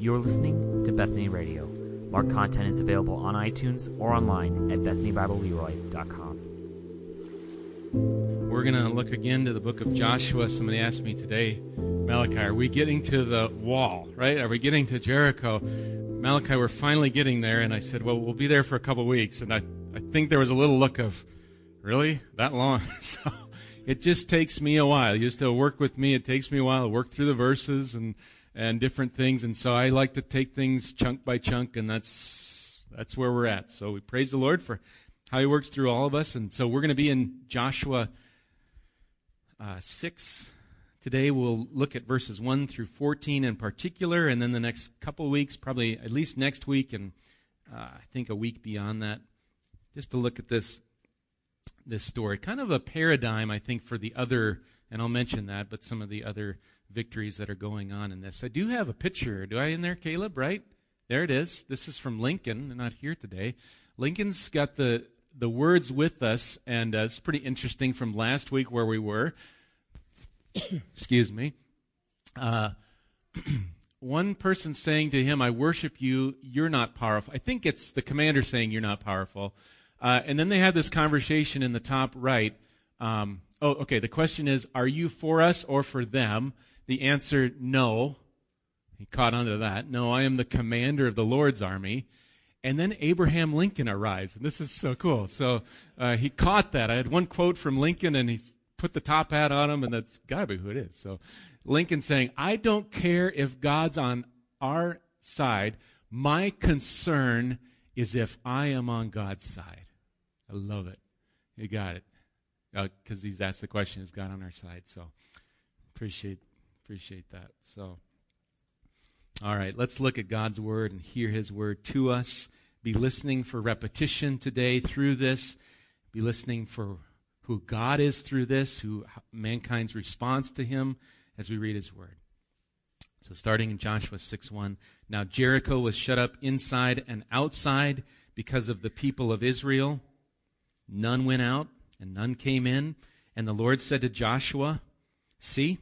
You're listening to Bethany Radio. More content is available on iTunes or online at BethanyBibleLeroy.com. We're going to look again to the book of Joshua. Somebody asked me today, Malachi, are we getting to the wall, right? Are we getting to Jericho? Malachi, we're finally getting there. And I said, well, we'll be there for a couple weeks. And I, I think there was a little look of, really? That long? so it just takes me a while. You just to work with me. It takes me a while to work through the verses and and different things. And so I like to take things chunk by chunk, and that's that's where we're at. So we praise the Lord for how He works through all of us. And so we're going to be in Joshua uh, six today. We'll look at verses one through fourteen in particular, and then the next couple weeks, probably at least next week, and uh, I think a week beyond that, just to look at this this story. Kind of a paradigm, I think, for the other. And I'll mention that, but some of the other victories that are going on in this. I do have a picture. Do I in there, Caleb? Right? There it is. This is from Lincoln, not here today. Lincoln's got the the words with us, and uh, it's pretty interesting from last week where we were. Excuse me. Uh, one person saying to him, "I worship you. You're not powerful." I think it's the commander saying, "You're not powerful." Uh, and then they have this conversation in the top right. Um, oh, okay. The question is, are you for us or for them? The answer, no. He caught on to that. No, I am the commander of the Lord's army. And then Abraham Lincoln arrives, and this is so cool. So uh, he caught that. I had one quote from Lincoln, and he put the top hat on him, and that's got to be who it is. So Lincoln saying, I don't care if God's on our side. My concern is if I am on God's side. I love it. You got it. Because uh, he's asked the question, is God on our side? So appreciate appreciate that. So, all right, let's look at God's word and hear his word to us. Be listening for repetition today through this. Be listening for who God is through this, who mankind's response to him as we read his word. So starting in Joshua 6 1. Now Jericho was shut up inside and outside because of the people of Israel. None went out and none came in. And the Lord said to Joshua, See,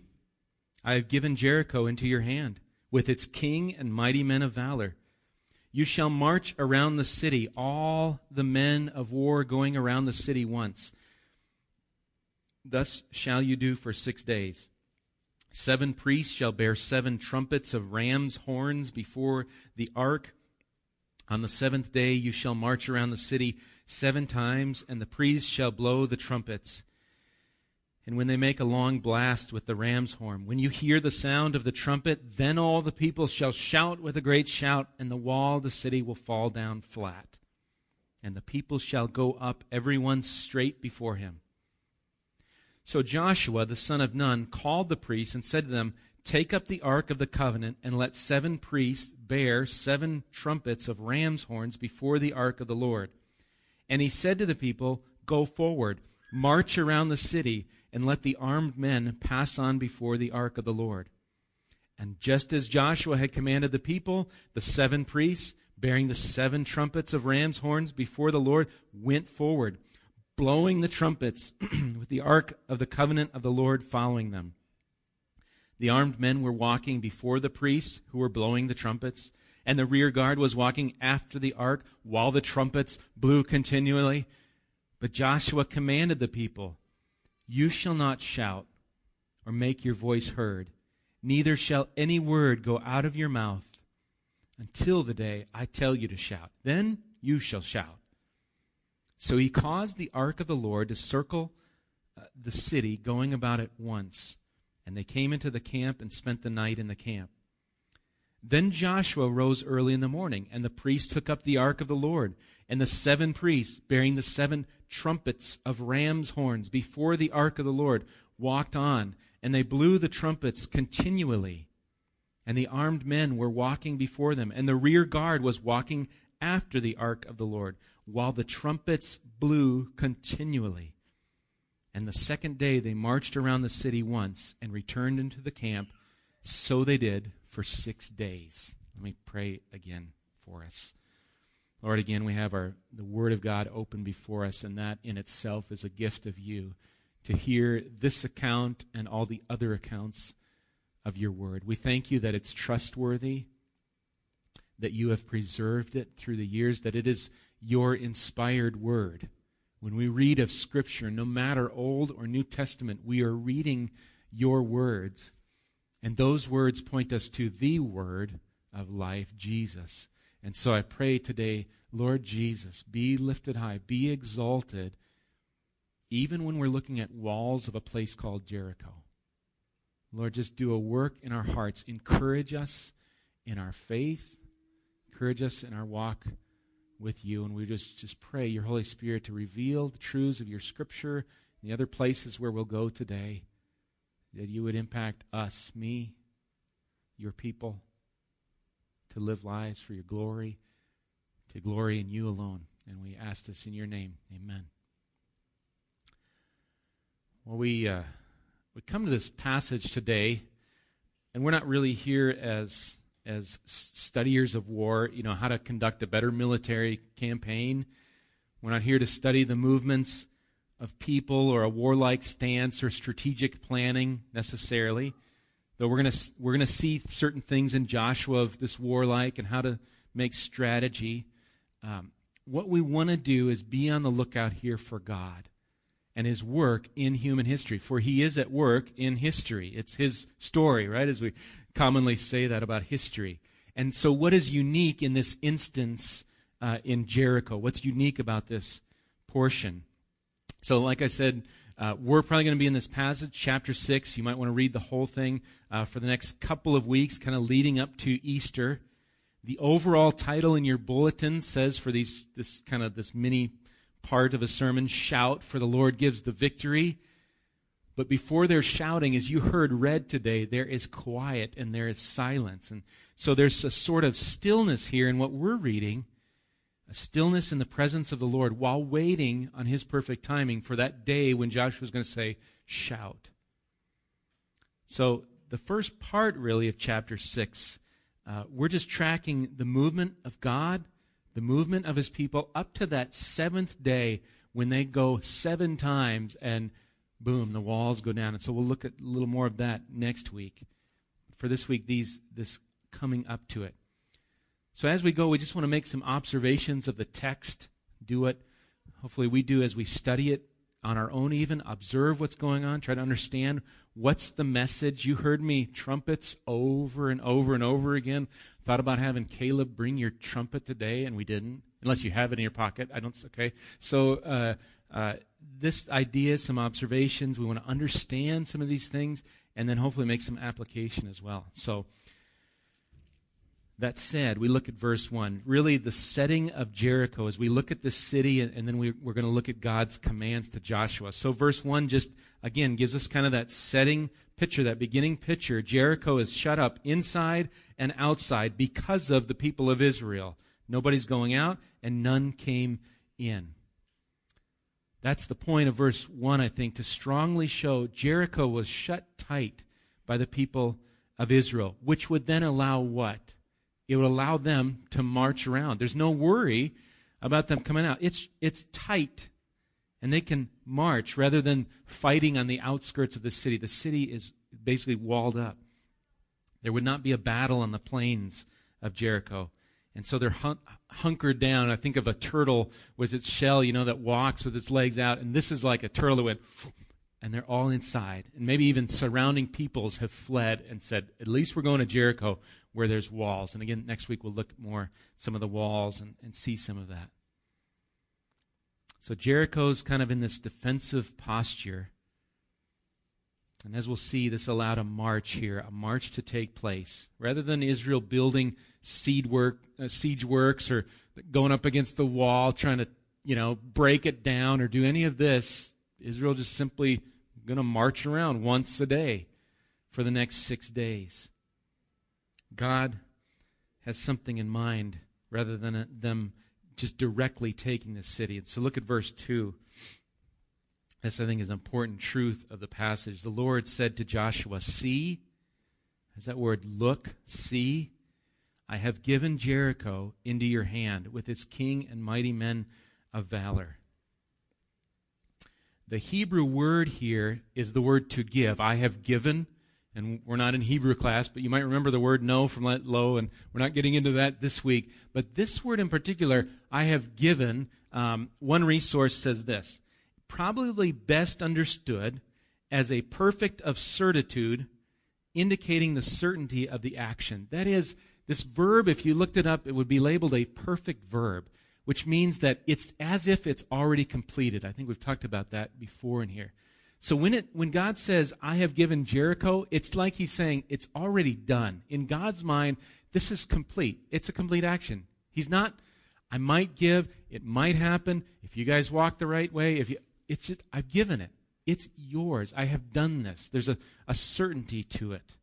I have given Jericho into your hand, with its king and mighty men of valor. You shall march around the city, all the men of war going around the city once. Thus shall you do for six days. Seven priests shall bear seven trumpets of ram's horns before the ark. On the seventh day you shall march around the city seven times, and the priests shall blow the trumpets and when they make a long blast with the ram's horn. When you hear the sound of the trumpet, then all the people shall shout with a great shout, and the wall of the city will fall down flat. And the people shall go up, every one straight before him. So Joshua, the son of Nun, called the priests and said to them, Take up the ark of the covenant, and let seven priests bear seven trumpets of ram's horns before the ark of the Lord. And he said to the people, Go forward, march around the city and let the armed men pass on before the ark of the Lord. And just as Joshua had commanded the people, the seven priests, bearing the seven trumpets of ram's horns before the Lord, went forward, blowing the trumpets, with the ark of the covenant of the Lord following them. The armed men were walking before the priests who were blowing the trumpets, and the rear guard was walking after the ark while the trumpets blew continually. But Joshua commanded the people, you shall not shout or make your voice heard, neither shall any word go out of your mouth until the day I tell you to shout. Then you shall shout. So he caused the ark of the Lord to circle uh, the city, going about it once. And they came into the camp and spent the night in the camp. Then Joshua rose early in the morning, and the priests took up the ark of the Lord, and the seven priests, bearing the seven trumpets of ram's horns before the ark of the Lord, walked on, and they blew the trumpets continually. And the armed men were walking before them, and the rear guard was walking after the ark of the Lord, while the trumpets blew continually. And the second day they marched around the city once and returned into the camp. So they did for six days. Let me pray again for us. Lord, again, we have our, the Word of God open before us, and that in itself is a gift of you to hear this account and all the other accounts of your Word. We thank you that it's trustworthy, that you have preserved it through the years, that it is your inspired word. When we read of Scripture, no matter Old or New Testament, we are reading your words. And those words point us to the Word of life, Jesus. And so I pray today, Lord Jesus, be lifted high, be exalted, even when we're looking at walls of a place called Jericho. Lord, just do a work in our hearts. Encourage us in our faith, encourage us in our walk with you. And we just, just pray your Holy Spirit to reveal the truths of your Scripture and the other places where we'll go today, that you would impact us, me, your people, to live lives for your glory, to glory in you alone. And we ask this in your name. Amen. Well, we, uh, we come to this passage today, and we're not really here as as studiers of war, you know, how to conduct a better military campaign. We're not here to study the movements of people or a warlike stance or strategic planning necessarily. Though we're going to we're going to see certain things in Joshua of this warlike and how to make strategy. Um, what we want to do is be on the lookout here for God and his work in human history. For he is at work in history. It's his story, right? As we commonly say that about history. And so, what is unique in this instance uh, in Jericho? What's unique about this portion? So, like I said, uh, we're probably going to be in this passage, chapter 6. You might want to read the whole thing uh, for the next couple of weeks, kind of leading up to Easter. The overall title in your bulletin says for these, this kind of this mini part of a sermon, shout, for the Lord gives the victory. But before they're shouting, as you heard read today, there is quiet and there is silence. And so there's a sort of stillness here in what we're reading, a stillness in the presence of the Lord while waiting on his perfect timing for that day when Joshua was going to say, shout. So the first part, really, of chapter 6, uh, we're just tracking the movement of God the movement of his people up to that seventh day when they go seven times and boom, the walls go down. And so we'll look at a little more of that next week. For this week, these this coming up to it. So as we go, we just want to make some observations of the text. Do it. Hopefully, we do as we study it on our own, even observe what's going on, try to understand what's the message. You heard me trumpets over and over and over again. Thought about having Caleb bring your trumpet today, and we didn't, unless you have it in your pocket. I don't. Okay, so uh, uh, this idea, some observations. We want to understand some of these things, and then hopefully make some application as well. So. That said, we look at verse 1. Really, the setting of Jericho as we look at the city, and, and then we, we're going to look at God's commands to Joshua. So, verse 1 just, again, gives us kind of that setting picture, that beginning picture. Jericho is shut up inside and outside because of the people of Israel. Nobody's going out, and none came in. That's the point of verse 1, I think, to strongly show Jericho was shut tight by the people of Israel, which would then allow what? It would allow them to march around. There's no worry about them coming out. It's, it's tight. And they can march rather than fighting on the outskirts of the city. The city is basically walled up. There would not be a battle on the plains of Jericho. And so they're hun- hunkered down. I think of a turtle with its shell, you know, that walks with its legs out. And this is like a turtle that went, and they're all inside. And maybe even surrounding peoples have fled and said, at least we're going to Jericho where there's walls. And again, next week we'll look more some of the walls and, and see some of that. So Jericho's kind of in this defensive posture. And as we'll see, this allowed a march here, a march to take place. Rather than Israel building work, uh, siege works or going up against the wall, trying to, you know, break it down or do any of this, Israel just simply going to march around once a day for the next six days. God has something in mind rather than them just directly taking the city. And so look at verse 2. This, I think, is an important truth of the passage. The Lord said to Joshua, See, there's that word look, see, I have given Jericho into your hand with its king and mighty men of valor. The Hebrew word here is the word to give. I have given and we're not in Hebrew class, but you might remember the word no from let low, and we're not getting into that this week. But this word in particular, I have given, um, one resource says this probably best understood as a perfect of certitude, indicating the certainty of the action. That is, this verb, if you looked it up, it would be labeled a perfect verb, which means that it's as if it's already completed. I think we've talked about that before in here. So when it when God says, I have given Jericho, it's like he's saying it's already done. In God's mind, this is complete. It's a complete action. He's not, I might give, it might happen, if you guys walk the right way, if you it's just I've given it. It's yours. I have done this. There's a, a certainty to it.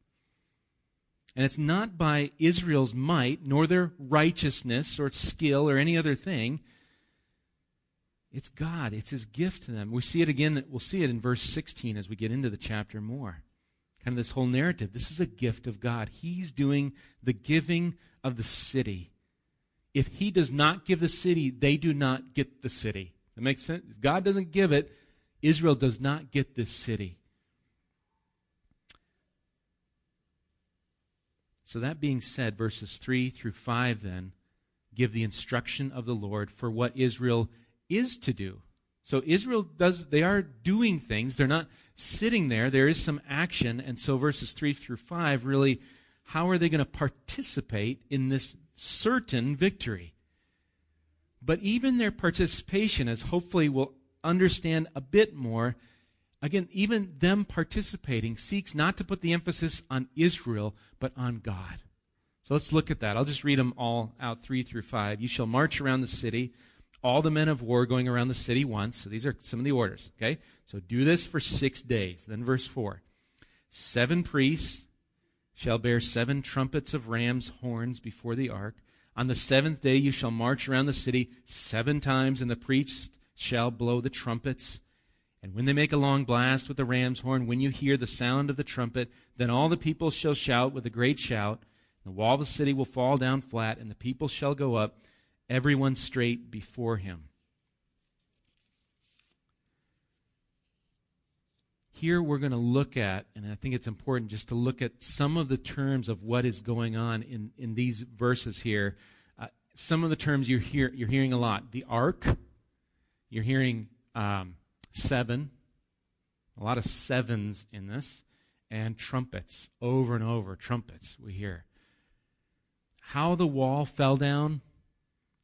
And it's not by Israel's might, nor their righteousness or skill or any other thing. It's God. It's His gift to them. We see it again. We'll see it in verse 16 as we get into the chapter more. Kind of this whole narrative. This is a gift of God. He's doing the giving of the city. If He does not give the city, they do not get the city. That makes sense? If God doesn't give it, Israel does not get this city. So, that being said, verses 3 through 5 then give the instruction of the Lord for what Israel is to do. So Israel does, they are doing things. They're not sitting there. There is some action. And so verses 3 through 5 really, how are they going to participate in this certain victory? But even their participation, as hopefully we'll understand a bit more, again, even them participating seeks not to put the emphasis on Israel, but on God. So let's look at that. I'll just read them all out, 3 through 5. You shall march around the city all the men of war going around the city once. So these are some of the orders, okay? So do this for six days. Then verse 4. Seven priests shall bear seven trumpets of ram's horns before the ark. On the seventh day you shall march around the city seven times, and the priests shall blow the trumpets. And when they make a long blast with the ram's horn, when you hear the sound of the trumpet, then all the people shall shout with a great shout. The wall of the city will fall down flat, and the people shall go up everyone straight before him. Here we're going to look at, and I think it's important just to look at some of the terms of what is going on in, in these verses here. Uh, some of the terms you hear, you're hearing a lot. The ark, you're hearing um, seven, a lot of sevens in this, and trumpets, over and over, trumpets we hear. How the wall fell down,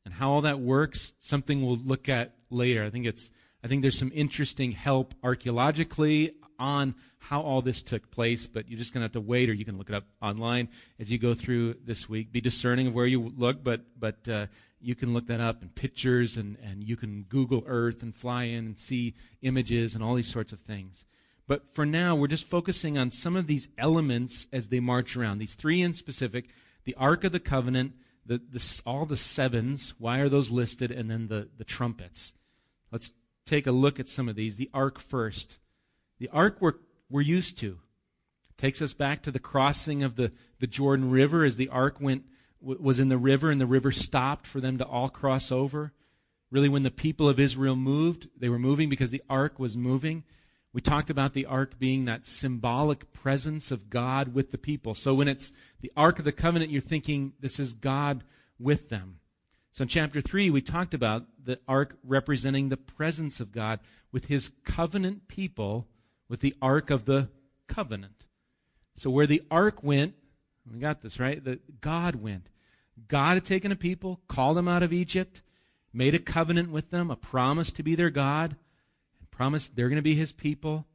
and how all that works, something we'll look at later. I think it's I think there's some interesting help archaeologically on how all this took place, but you're just going to have to wait, or you can look it up online as you go through this week. Be discerning of where you look, but but uh, you can look that up in pictures, and and you can Google Earth and fly in and see images and all these sorts of things. But for now, we're just focusing on some of these elements as they march around. These three in specific: the Ark of the Covenant, the, the, all the sevens, why are those listed? And then the, the trumpets. Let's take a look at some of these. The ark first. The ark we're, we're used to. Takes us back to the crossing of the, the Jordan River as the ark went, was in the river and the river stopped for them to all cross over. Really, when the people of Israel moved, they were moving because the ark was moving. We talked about the ark being that symbolic presence of God with the people. So when it's the ark of the covenant, you're thinking this is God with them. So in chapter 3, we talked about the ark representing the presence of God with his covenant people, with the ark of the covenant. So where the ark went, we got this, right? That God went. God had taken a people, called them out of Egypt, made a covenant with them, a promise to be their God promised they're going to be his people.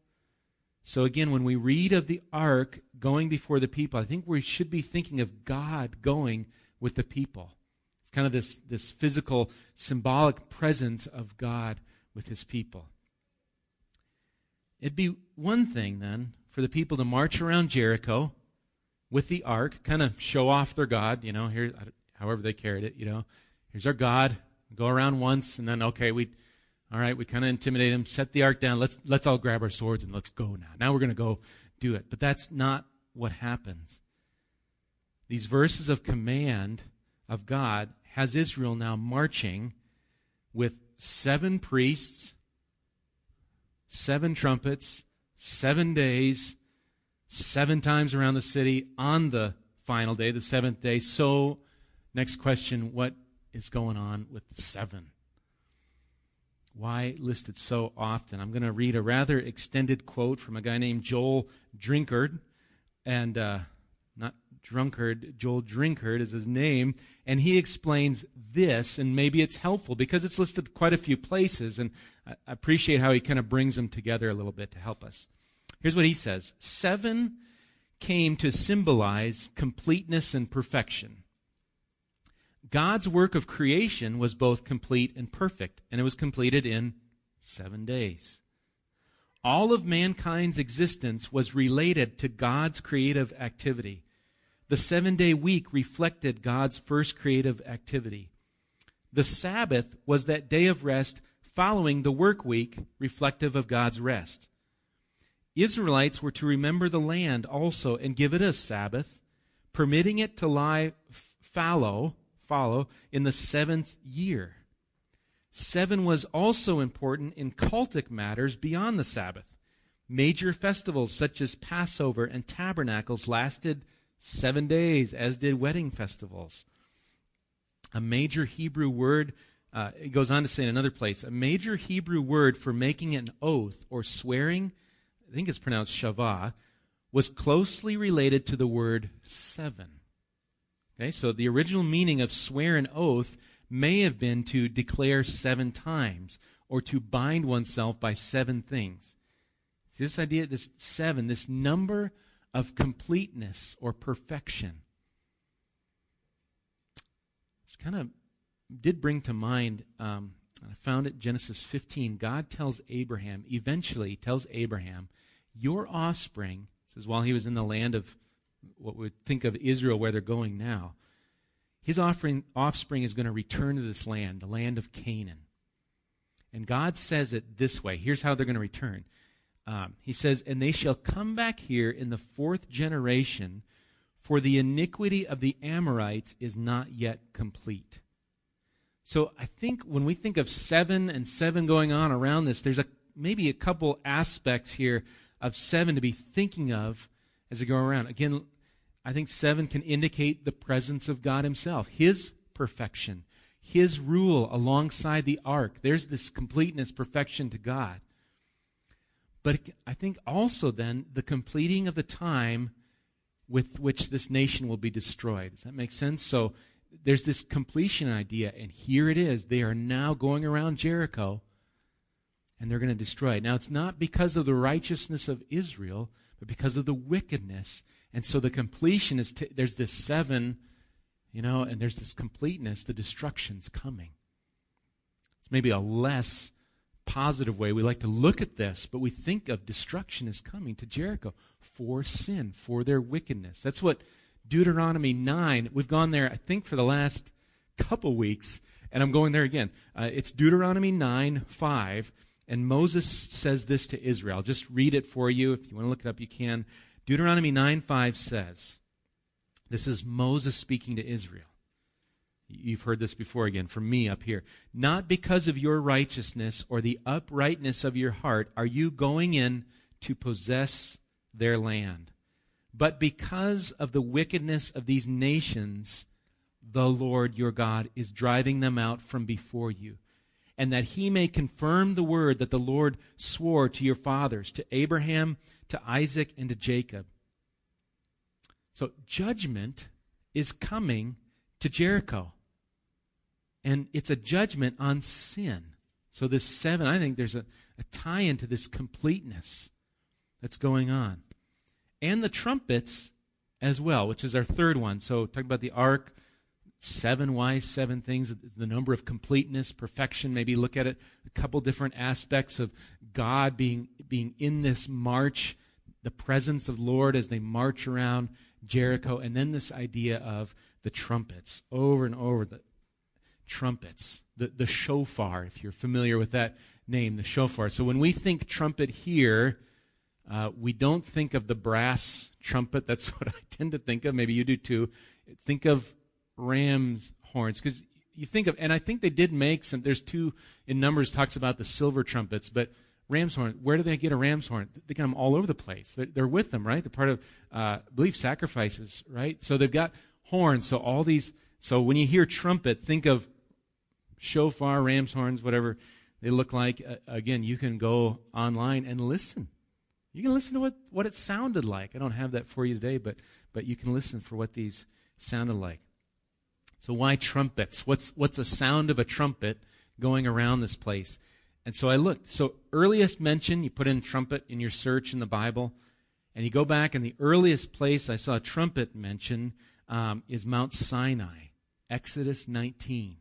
So again, when we read of the ark going before the people, I think we should be thinking of God going with the people. It's kind of this, this physical, symbolic presence of God with his people. It'd be one thing then for the people to march around Jericho with the ark, kind of show off their God, you know, here, however they carried it, you know. Here's our God. Go around once, and then, okay, we all right, we kind of intimidate him, set the ark down. Let's let's all grab our swords and let's go now. Now we're going to go do it. But that's not what happens. These verses of command of God has Israel now marching with seven priests, seven trumpets, seven days, seven times around the city on the final day, the seventh day. So, next question what is going on with seven? Why listed so often? I'm going to read a rather extended quote from a guy named Joel Drinkard, and uh, not drunkard, Joel Drinkard is his name, and he explains this, and maybe it's helpful because it's listed quite a few places, and I appreciate how he kind of brings them together a little bit to help us. Here's what he says Seven came to symbolize completeness and perfection. God's work of creation was both complete and perfect, and it was completed in seven days. All of mankind's existence was related to God's creative activity. The seven day week reflected God's first creative activity. The Sabbath was that day of rest following the work week, reflective of God's rest. Israelites were to remember the land also and give it a Sabbath, permitting it to lie fallow follow in the seventh year. Seven was also important in cultic matters beyond the Sabbath. Major festivals such as Passover and Tabernacles lasted seven days, as did wedding festivals. A major Hebrew word, uh, it goes on to say in another place, a major Hebrew word for making an oath or swearing, I think it's pronounced shavah, was closely related to the word seven. Okay, so the original meaning of swear an oath may have been to declare seven times or to bind oneself by seven things. See this idea, this seven, this number of completeness or perfection. Which kind of did bring to mind, um, I found it Genesis 15. God tells Abraham, eventually tells Abraham, your offspring, says while he was in the land of what we think of Israel where they're going now, his offering, offspring is going to return to this land, the land of Canaan. And God says it this way. Here's how they're going to return. Um, he says, And they shall come back here in the fourth generation, for the iniquity of the Amorites is not yet complete. So I think when we think of seven and seven going on around this, there's a maybe a couple aspects here of seven to be thinking of as they go around. Again, I think seven can indicate the presence of God Himself, His perfection, His rule alongside the ark. There's this completeness, perfection to God. But I think also then the completing of the time with which this nation will be destroyed. Does that make sense? So there's this completion idea, and here it is. They are now going around Jericho, and they're going to destroy it. Now, it's not because of the righteousness of Israel, but because of the wickedness. And so the completion is, t- there's this seven, you know, and there's this completeness. The destruction's coming. It's maybe a less positive way we like to look at this, but we think of destruction is coming to Jericho for sin, for their wickedness. That's what Deuteronomy 9, we've gone there, I think, for the last couple weeks, and I'm going there again. Uh, it's Deuteronomy 9 5. And Moses says this to Israel. Just read it for you. If you want to look it up, you can. Deuteronomy 9 5 says, This is Moses speaking to Israel. You've heard this before again from me up here. Not because of your righteousness or the uprightness of your heart are you going in to possess their land, but because of the wickedness of these nations, the Lord your God is driving them out from before you and that he may confirm the word that the Lord swore to your fathers, to Abraham, to Isaac, and to Jacob. So judgment is coming to Jericho. And it's a judgment on sin. So this seven, I think there's a, a tie into this completeness that's going on. And the trumpets as well, which is our third one. So talk about the ark, seven wise, seven things, the number of completeness, perfection. Maybe look at it couple different aspects of God being, being in this march, the presence of Lord as they march around Jericho, and then this idea of the trumpets over and over the trumpets, the, the shofar, if you're familiar with that name, the shofar. So when we think trumpet here, uh, we don't think of the brass trumpet. That's what I tend to think of. Maybe you do too. Think of ram's horns because you think of and i think they did make some there's two in numbers talks about the silver trumpets but ram's horn. Where do they get a ram's horn? They get them all over the place. They're, they're with them, right? They're part of, uh, I believe, sacrifices, right? So they've got horns. So all these, so when you hear trumpet, think of shofar, ram's horns, whatever they look like. Uh, again, you can go online and listen. You can listen to what, what it sounded like. I don't have that for you today, but, but you can listen for what these sounded like. So why trumpets? What's, what's a sound of a trumpet going around this place? And so I looked. So earliest mention, you put in trumpet in your search in the Bible, and you go back, and the earliest place I saw a trumpet mention um, is Mount Sinai, Exodus 19.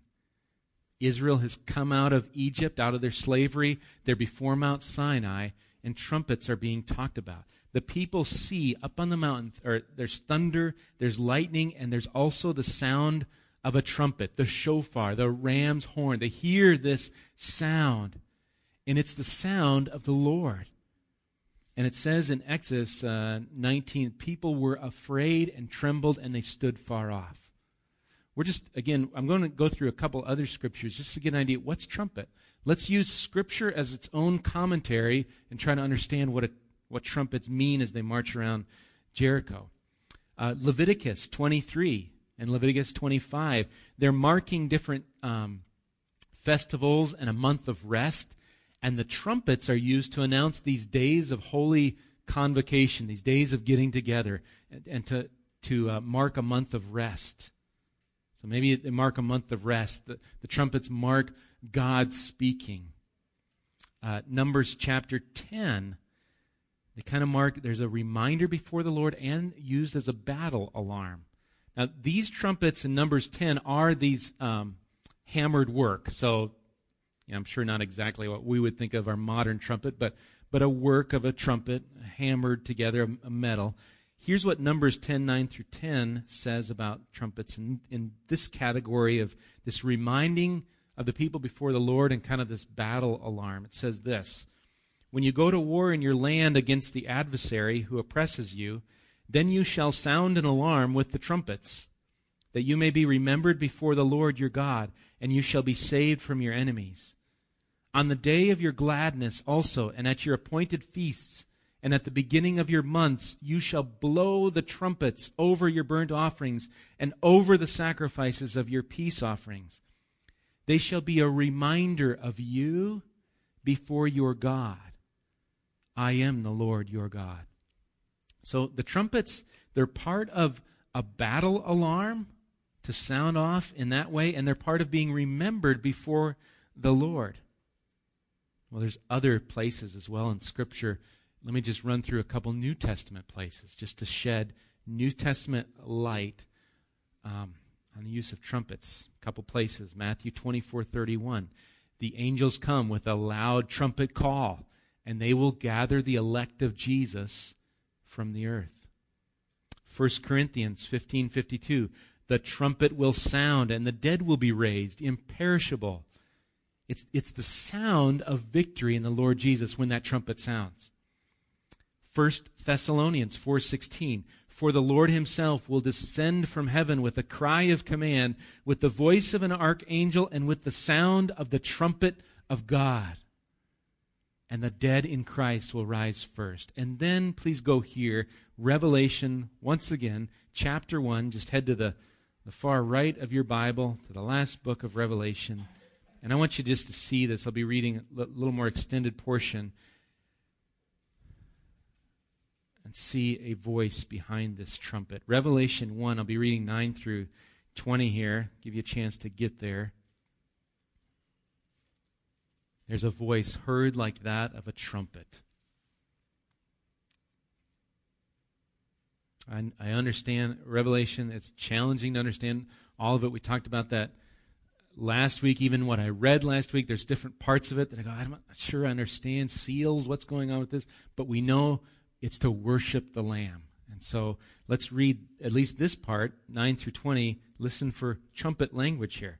Israel has come out of Egypt, out of their slavery. They're before Mount Sinai, and trumpets are being talked about. The people see up on the mountain, or there's thunder, there's lightning, and there's also the sound of a trumpet, the shofar, the ram's horn. They hear this sound, and it's the sound of the Lord. And it says in Exodus uh, 19, people were afraid and trembled, and they stood far off. We're just, again, I'm going to go through a couple other scriptures just to get an idea. What's trumpet? Let's use scripture as its own commentary and try to understand what, what trumpets mean as they march around Jericho. Uh, Leviticus 23 and Leviticus 25, they're marking different um, festivals and a month of rest. And the trumpets are used to announce these days of holy convocation, these days of getting together, and, and to, to uh, mark a month of rest. So maybe they mark a month of rest. The, the trumpets mark God speaking. Uh, Numbers chapter 10, they kind of mark, there's a reminder before the Lord and used as a battle alarm. Now, these trumpets in Numbers 10 are these um, hammered work. So, I'm sure not exactly what we would think of our modern trumpet, but, but a work of a trumpet hammered together, a metal. Here's what Numbers 10 9 through 10 says about trumpets in, in this category of this reminding of the people before the Lord and kind of this battle alarm. It says this When you go to war in your land against the adversary who oppresses you, then you shall sound an alarm with the trumpets, that you may be remembered before the Lord your God, and you shall be saved from your enemies. On the day of your gladness also, and at your appointed feasts, and at the beginning of your months you shall blow the trumpets over your burnt offerings and over the sacrifices of your peace offerings. They shall be a reminder of you before your God. I am the Lord your God. So the trumpets, they're part of a battle alarm to sound off in that way, and they're part of being remembered before the Lord. Well, there's other places as well in Scripture let me just run through a couple New Testament places just to shed New Testament light um, on the use of trumpets. A couple places. Matthew 24 31. The angels come with a loud trumpet call, and they will gather the elect of Jesus from the earth. 1 Corinthians 15:52 The trumpet will sound, and the dead will be raised, imperishable. It's, it's the sound of victory in the Lord Jesus when that trumpet sounds. 1 Thessalonians 4:16 For the Lord himself will descend from heaven with a cry of command with the voice of an archangel and with the sound of the trumpet of God and the dead in Christ will rise first. And then please go here Revelation once again chapter 1 just head to the the far right of your Bible to the last book of Revelation. And I want you just to see this. I'll be reading a little more extended portion and see a voice behind this trumpet. Revelation 1, I'll be reading 9 through 20 here, give you a chance to get there. There's a voice heard like that of a trumpet. I, I understand Revelation, it's challenging to understand all of it. We talked about that last week, even what I read last week. There's different parts of it that I go, I'm not sure I understand. Seals, what's going on with this? But we know it's to worship the Lamb. And so let's read at least this part, 9 through 20. Listen for trumpet language here.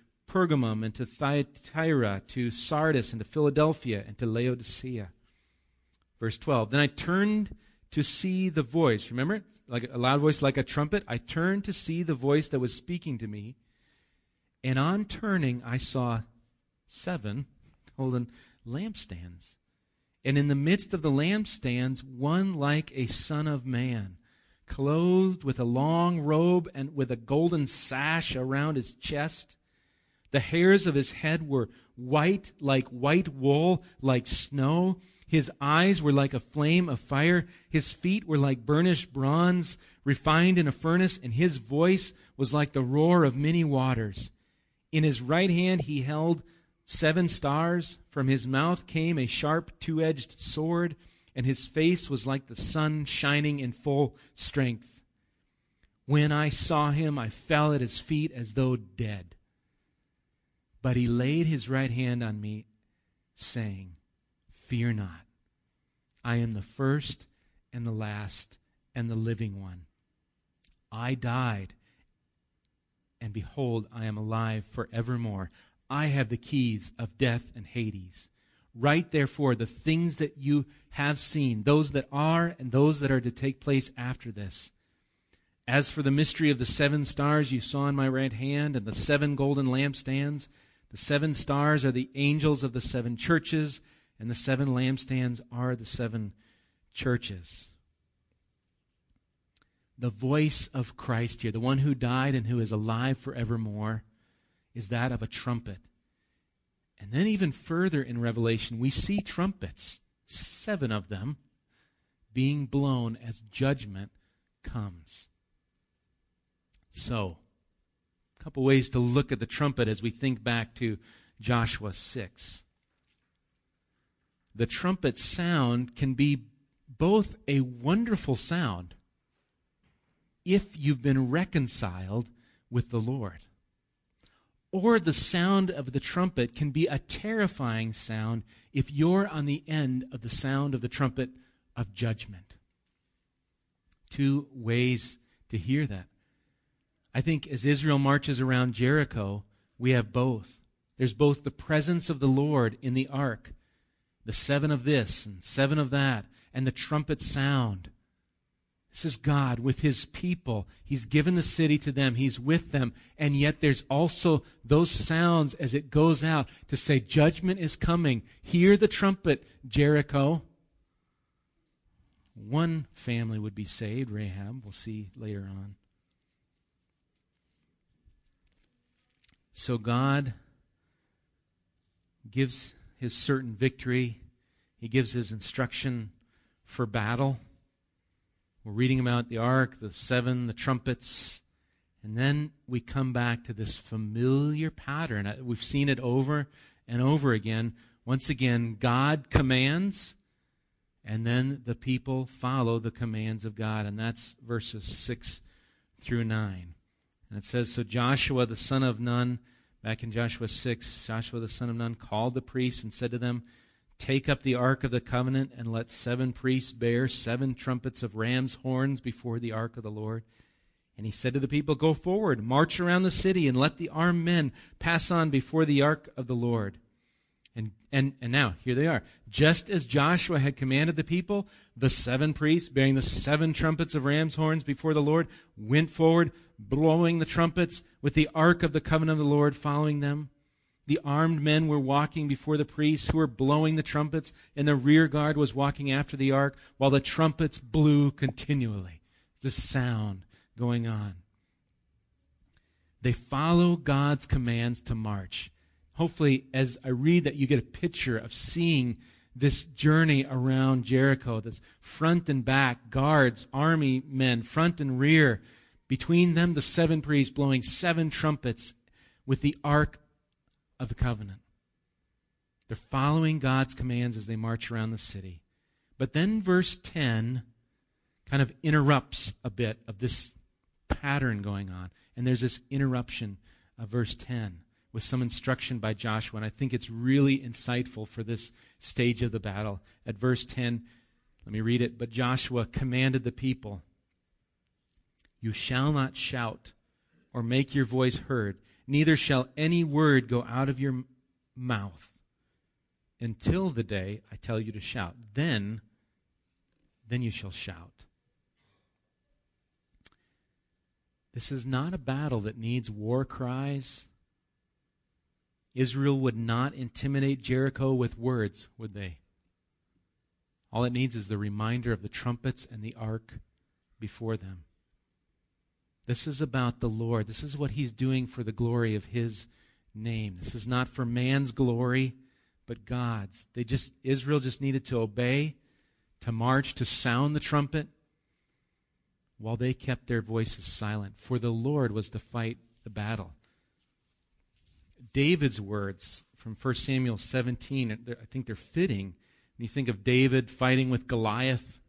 Pergamum and to Thyatira, to Sardis and to Philadelphia and to Laodicea. Verse 12. Then I turned to see the voice. Remember? Like a loud voice like a trumpet. I turned to see the voice that was speaking to me. And on turning, I saw seven golden lampstands. And in the midst of the lampstands, one like a son of man, clothed with a long robe and with a golden sash around his chest. The hairs of his head were white like white wool, like snow. His eyes were like a flame of fire. His feet were like burnished bronze, refined in a furnace, and his voice was like the roar of many waters. In his right hand he held seven stars. From his mouth came a sharp two edged sword, and his face was like the sun shining in full strength. When I saw him, I fell at his feet as though dead. But he laid his right hand on me, saying, Fear not. I am the first and the last and the living one. I died, and behold, I am alive forevermore. I have the keys of death and Hades. Write therefore the things that you have seen, those that are and those that are to take place after this. As for the mystery of the seven stars you saw in my right hand and the seven golden lampstands, the seven stars are the angels of the seven churches, and the seven lampstands are the seven churches. The voice of Christ here, the one who died and who is alive forevermore, is that of a trumpet. And then, even further in Revelation, we see trumpets, seven of them, being blown as judgment comes. So, a couple ways to look at the trumpet as we think back to Joshua 6. The trumpet sound can be both a wonderful sound if you've been reconciled with the Lord or the sound of the trumpet can be a terrifying sound if you're on the end of the sound of the trumpet of judgment. Two ways to hear that. I think as Israel marches around Jericho, we have both. There's both the presence of the Lord in the ark, the seven of this and seven of that, and the trumpet sound. This is God with his people. He's given the city to them. He's with them. And yet there's also those sounds as it goes out to say, judgment is coming. Hear the trumpet, Jericho. One family would be saved, Rahab. We'll see later on. So God gives his certain victory. He gives his instruction for battle. We're reading about the ark, the seven, the trumpets, and then we come back to this familiar pattern. Uh, we've seen it over and over again. Once again, God commands, and then the people follow the commands of God. And that's verses 6 through 9. And it says So Joshua the son of Nun, back in Joshua 6, Joshua the son of Nun called the priests and said to them, Take up the ark of the covenant and let seven priests bear seven trumpets of ram's horns before the ark of the Lord. And he said to the people, Go forward, march around the city, and let the armed men pass on before the ark of the Lord. And, and, and now, here they are. Just as Joshua had commanded the people, the seven priests, bearing the seven trumpets of ram's horns before the Lord, went forward, blowing the trumpets, with the ark of the covenant of the Lord following them. The armed men were walking before the priests who were blowing the trumpets, and the rear guard was walking after the ark while the trumpets blew continually. The sound going on. They follow God's commands to march. Hopefully, as I read that, you get a picture of seeing this journey around Jericho, this front and back, guards, army men, front and rear. Between them, the seven priests blowing seven trumpets with the ark of the covenant. They're following God's commands as they march around the city. But then verse 10 kind of interrupts a bit of this pattern going on. And there's this interruption of verse 10 with some instruction by Joshua. And I think it's really insightful for this stage of the battle. At verse 10, Let me read it. But Joshua commanded the people You shall not shout or make your voice heard, neither shall any word go out of your mouth until the day I tell you to shout. Then, then you shall shout. This is not a battle that needs war cries. Israel would not intimidate Jericho with words, would they? All it needs is the reminder of the trumpets and the ark before them. This is about the Lord. This is what He's doing for the glory of His name. This is not for man's glory, but God's. They just Israel just needed to obey, to march, to sound the trumpet, while they kept their voices silent. For the Lord was to fight the battle. David's words from 1 Samuel 17, I think they're fitting when you think of David fighting with Goliath.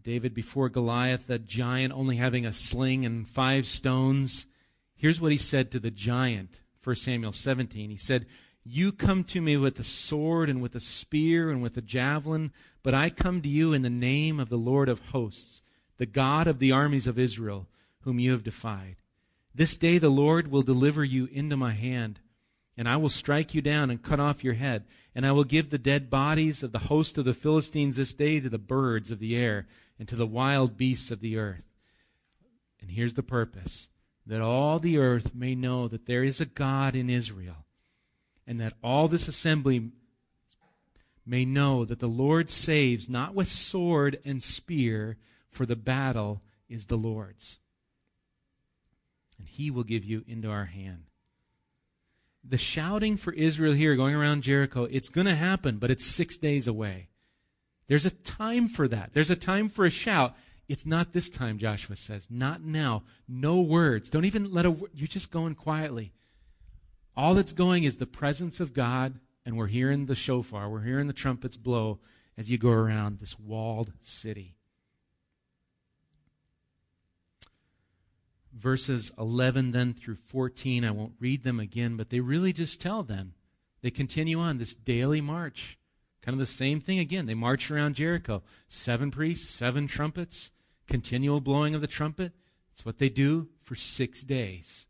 David before Goliath, that giant only having a sling and five stones. Here's what he said to the giant, 1 Samuel 17. He said, You come to me with a sword and with a spear and with a javelin, but I come to you in the name of the Lord of hosts, the God of the armies of Israel, whom you have defied. This day the Lord will deliver you into my hand, and I will strike you down and cut off your head, and I will give the dead bodies of the host of the Philistines this day to the birds of the air and to the wild beasts of the earth. And here's the purpose that all the earth may know that there is a God in Israel, and that all this assembly may know that the Lord saves not with sword and spear, for the battle is the Lord's. And he will give you into our hand. The shouting for Israel here going around Jericho, it's going to happen, but it's six days away. There's a time for that. There's a time for a shout. It's not this time, Joshua says. Not now. No words. Don't even let a. You're just going quietly. All that's going is the presence of God, and we're hearing the shofar. We're hearing the trumpets blow as you go around this walled city. Verses 11 then through 14, I won't read them again, but they really just tell them. They continue on this daily march Kind of the same thing again. They march around Jericho. Seven priests, seven trumpets, continual blowing of the trumpet. It's what they do for six days.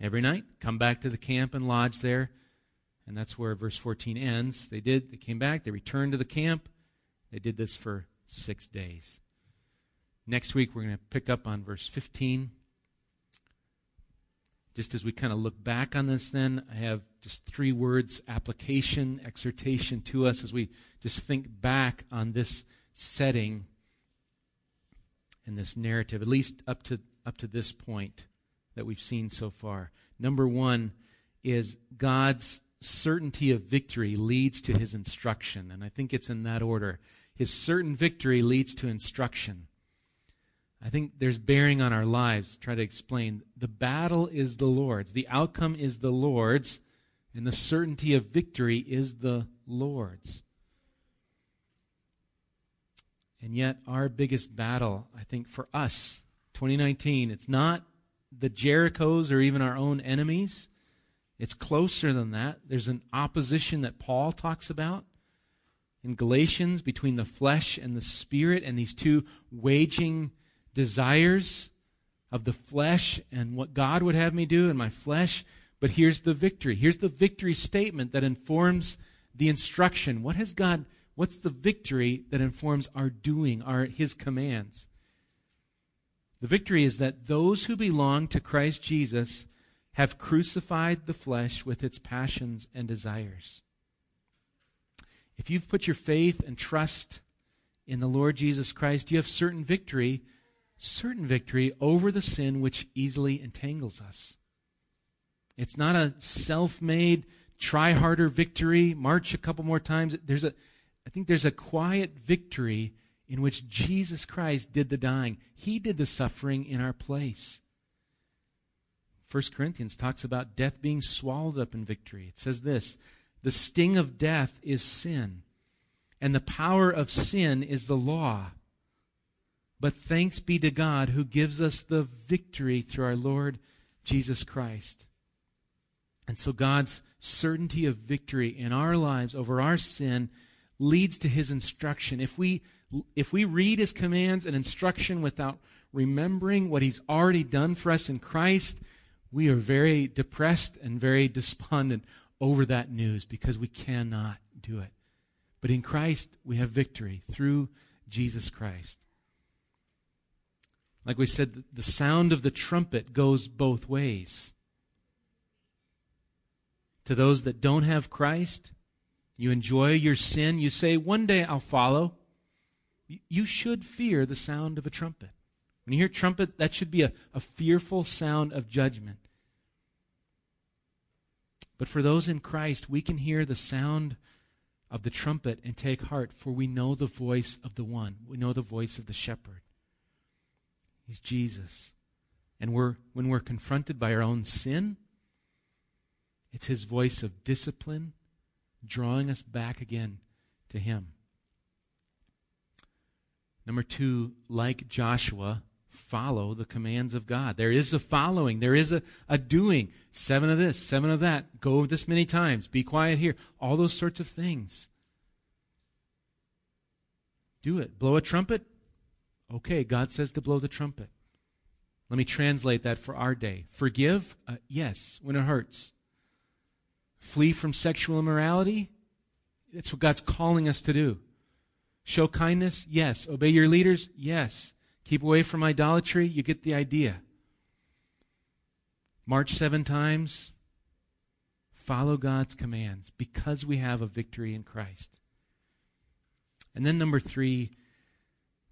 Every night, come back to the camp and lodge there. And that's where verse 14 ends. They did, they came back, they returned to the camp. They did this for six days. Next week, we're going to pick up on verse 15 just as we kind of look back on this, then, I have just three words application, exhortation to us as we just think back on this setting and this narrative, at least up to, up to this point that we've seen so far. Number one is God's certainty of victory leads to his instruction. And I think it's in that order. His certain victory leads to instruction. I think there's bearing on our lives. Try to explain. The battle is the Lord's, the outcome is the Lord's, and the certainty of victory is the Lord's. And yet, our biggest battle, I think, for us, 2019, it's not the Jerichos or even our own enemies. It's closer than that. There's an opposition that Paul talks about in Galatians between the flesh and the spirit, and these two waging desires of the flesh and what God would have me do in my flesh. But here's the victory. Here's the victory statement that informs the instruction. What has God, what's the victory that informs our doing, our, His commands? The victory is that those who belong to Christ Jesus have crucified the flesh with its passions and desires. If you've put your faith and trust in the Lord Jesus Christ, you have certain victory certain victory over the sin which easily entangles us. It's not a self made, try harder victory, march a couple more times. There's a, I think there's a quiet victory in which Jesus Christ did the dying. He did the suffering in our place. 1 Corinthians talks about death being swallowed up in victory. It says this The sting of death is sin, and the power of sin is the law. But thanks be to God who gives us the victory through our Lord Jesus Christ. And so God's certainty of victory in our lives over our sin leads to his instruction. If we, if we read his commands and instruction without remembering what he's already done for us in Christ, we are very depressed and very despondent over that news because we cannot do it. But in Christ, we have victory through Jesus Christ. Like we said, the sound of the trumpet goes both ways. To those that don't have Christ, you enjoy your sin, you say, One day I'll follow. You should fear the sound of a trumpet. When you hear trumpet, that should be a, a fearful sound of judgment. But for those in Christ, we can hear the sound of the trumpet and take heart, for we know the voice of the one. We know the voice of the shepherd. He's Jesus. And we're, when we're confronted by our own sin, it's his voice of discipline drawing us back again to him. Number two, like Joshua, follow the commands of God. There is a following, there is a, a doing. Seven of this, seven of that, go this many times, be quiet here, all those sorts of things. Do it. Blow a trumpet? Okay, God says to blow the trumpet. Let me translate that for our day. Forgive? Uh, yes, when it hurts. Flee from sexual immorality? That's what God's calling us to do. Show kindness? Yes. Obey your leaders? Yes. Keep away from idolatry? You get the idea. March seven times. Follow God's commands because we have a victory in Christ. And then, number three,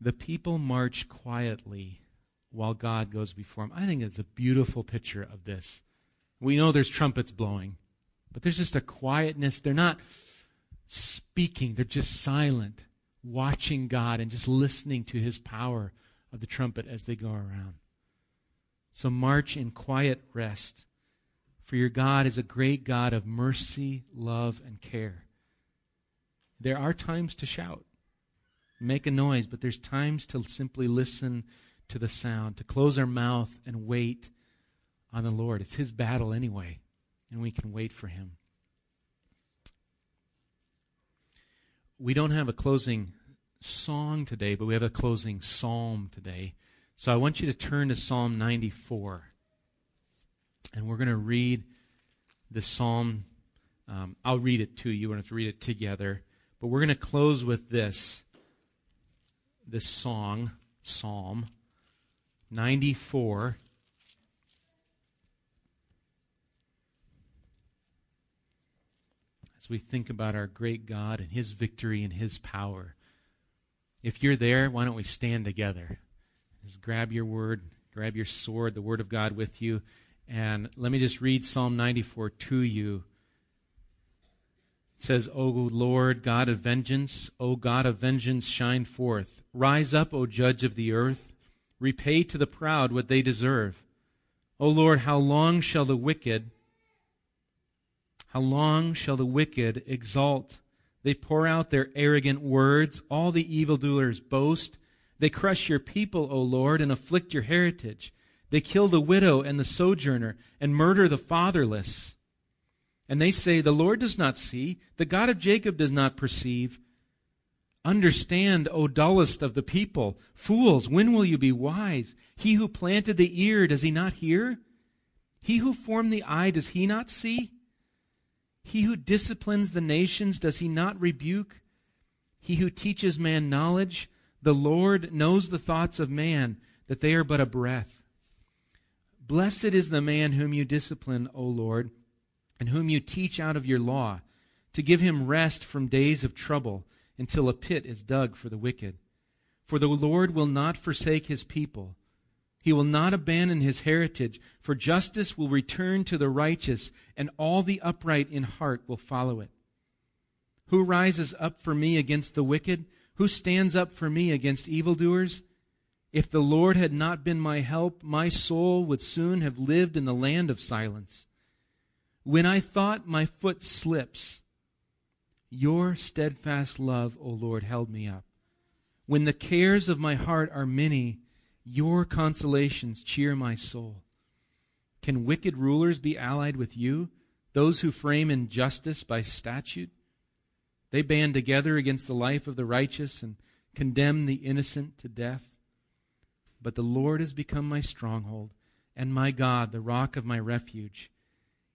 the people march quietly while God goes before them. I think it's a beautiful picture of this. We know there's trumpets blowing, but there's just a quietness. They're not speaking, they're just silent, watching God and just listening to his power of the trumpet as they go around. So march in quiet rest, for your God is a great God of mercy, love, and care. There are times to shout, make a noise, but there's times to simply listen to the sound, to close our mouth and wait on the Lord. It's His battle anyway, and we can wait for Him. We don't have a closing song today, but we have a closing psalm today. So I want you to turn to Psalm 94. And we're going to read the psalm. Um, I'll read it to you. We're going to read it together. But we're going to close with this this song, Psalm 94. As we think about our great God and His victory and His power. If you're there, why don't we stand together? Just grab your word, grab your sword, the word of God with you, and let me just read Psalm 94 to you. Says, O Lord, God of vengeance, O God of vengeance, shine forth. Rise up, O judge of the earth. Repay to the proud what they deserve. O Lord, how long shall the wicked, how long shall the wicked exalt they pour out their arrogant words. All the evildoers boast. They crush your people, O Lord, and afflict your heritage. They kill the widow and the sojourner and murder the fatherless. And they say, The Lord does not see, the God of Jacob does not perceive. Understand, O dullest of the people. Fools, when will you be wise? He who planted the ear, does he not hear? He who formed the eye, does he not see? He who disciplines the nations, does he not rebuke? He who teaches man knowledge, the Lord knows the thoughts of man, that they are but a breath. Blessed is the man whom you discipline, O Lord, and whom you teach out of your law, to give him rest from days of trouble, until a pit is dug for the wicked. For the Lord will not forsake his people. He will not abandon his heritage, for justice will return to the righteous, and all the upright in heart will follow it. Who rises up for me against the wicked? Who stands up for me against evildoers? If the Lord had not been my help, my soul would soon have lived in the land of silence. When I thought my foot slips, your steadfast love, O Lord, held me up. When the cares of my heart are many, your consolations cheer my soul. Can wicked rulers be allied with you, those who frame injustice by statute? They band together against the life of the righteous and condemn the innocent to death. But the Lord has become my stronghold and my God, the rock of my refuge.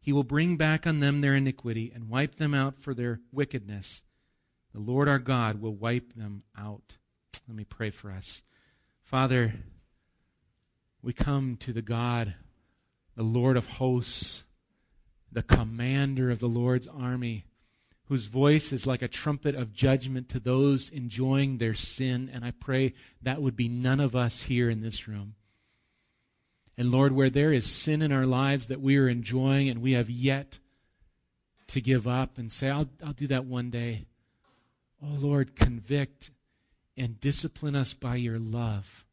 He will bring back on them their iniquity and wipe them out for their wickedness. The Lord our God will wipe them out. Let me pray for us. Father, we come to the God, the Lord of hosts, the commander of the Lord's army, whose voice is like a trumpet of judgment to those enjoying their sin. And I pray that would be none of us here in this room. And Lord, where there is sin in our lives that we are enjoying and we have yet to give up and say, I'll, I'll do that one day. Oh Lord, convict and discipline us by your love.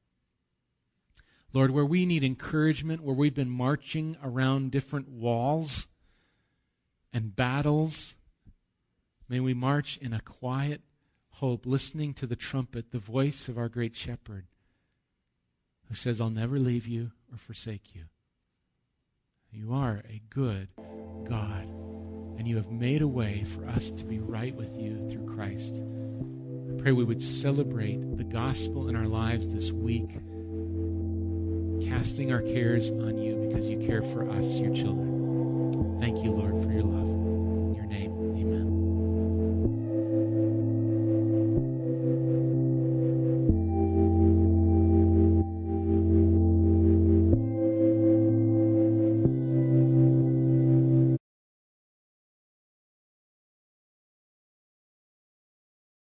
Lord, where we need encouragement, where we've been marching around different walls and battles, may we march in a quiet hope, listening to the trumpet, the voice of our great shepherd, who says, I'll never leave you or forsake you. You are a good God, and you have made a way for us to be right with you through Christ. I pray we would celebrate the gospel in our lives this week, casting our cares on you because you care for us, your children. Thank you, Lord.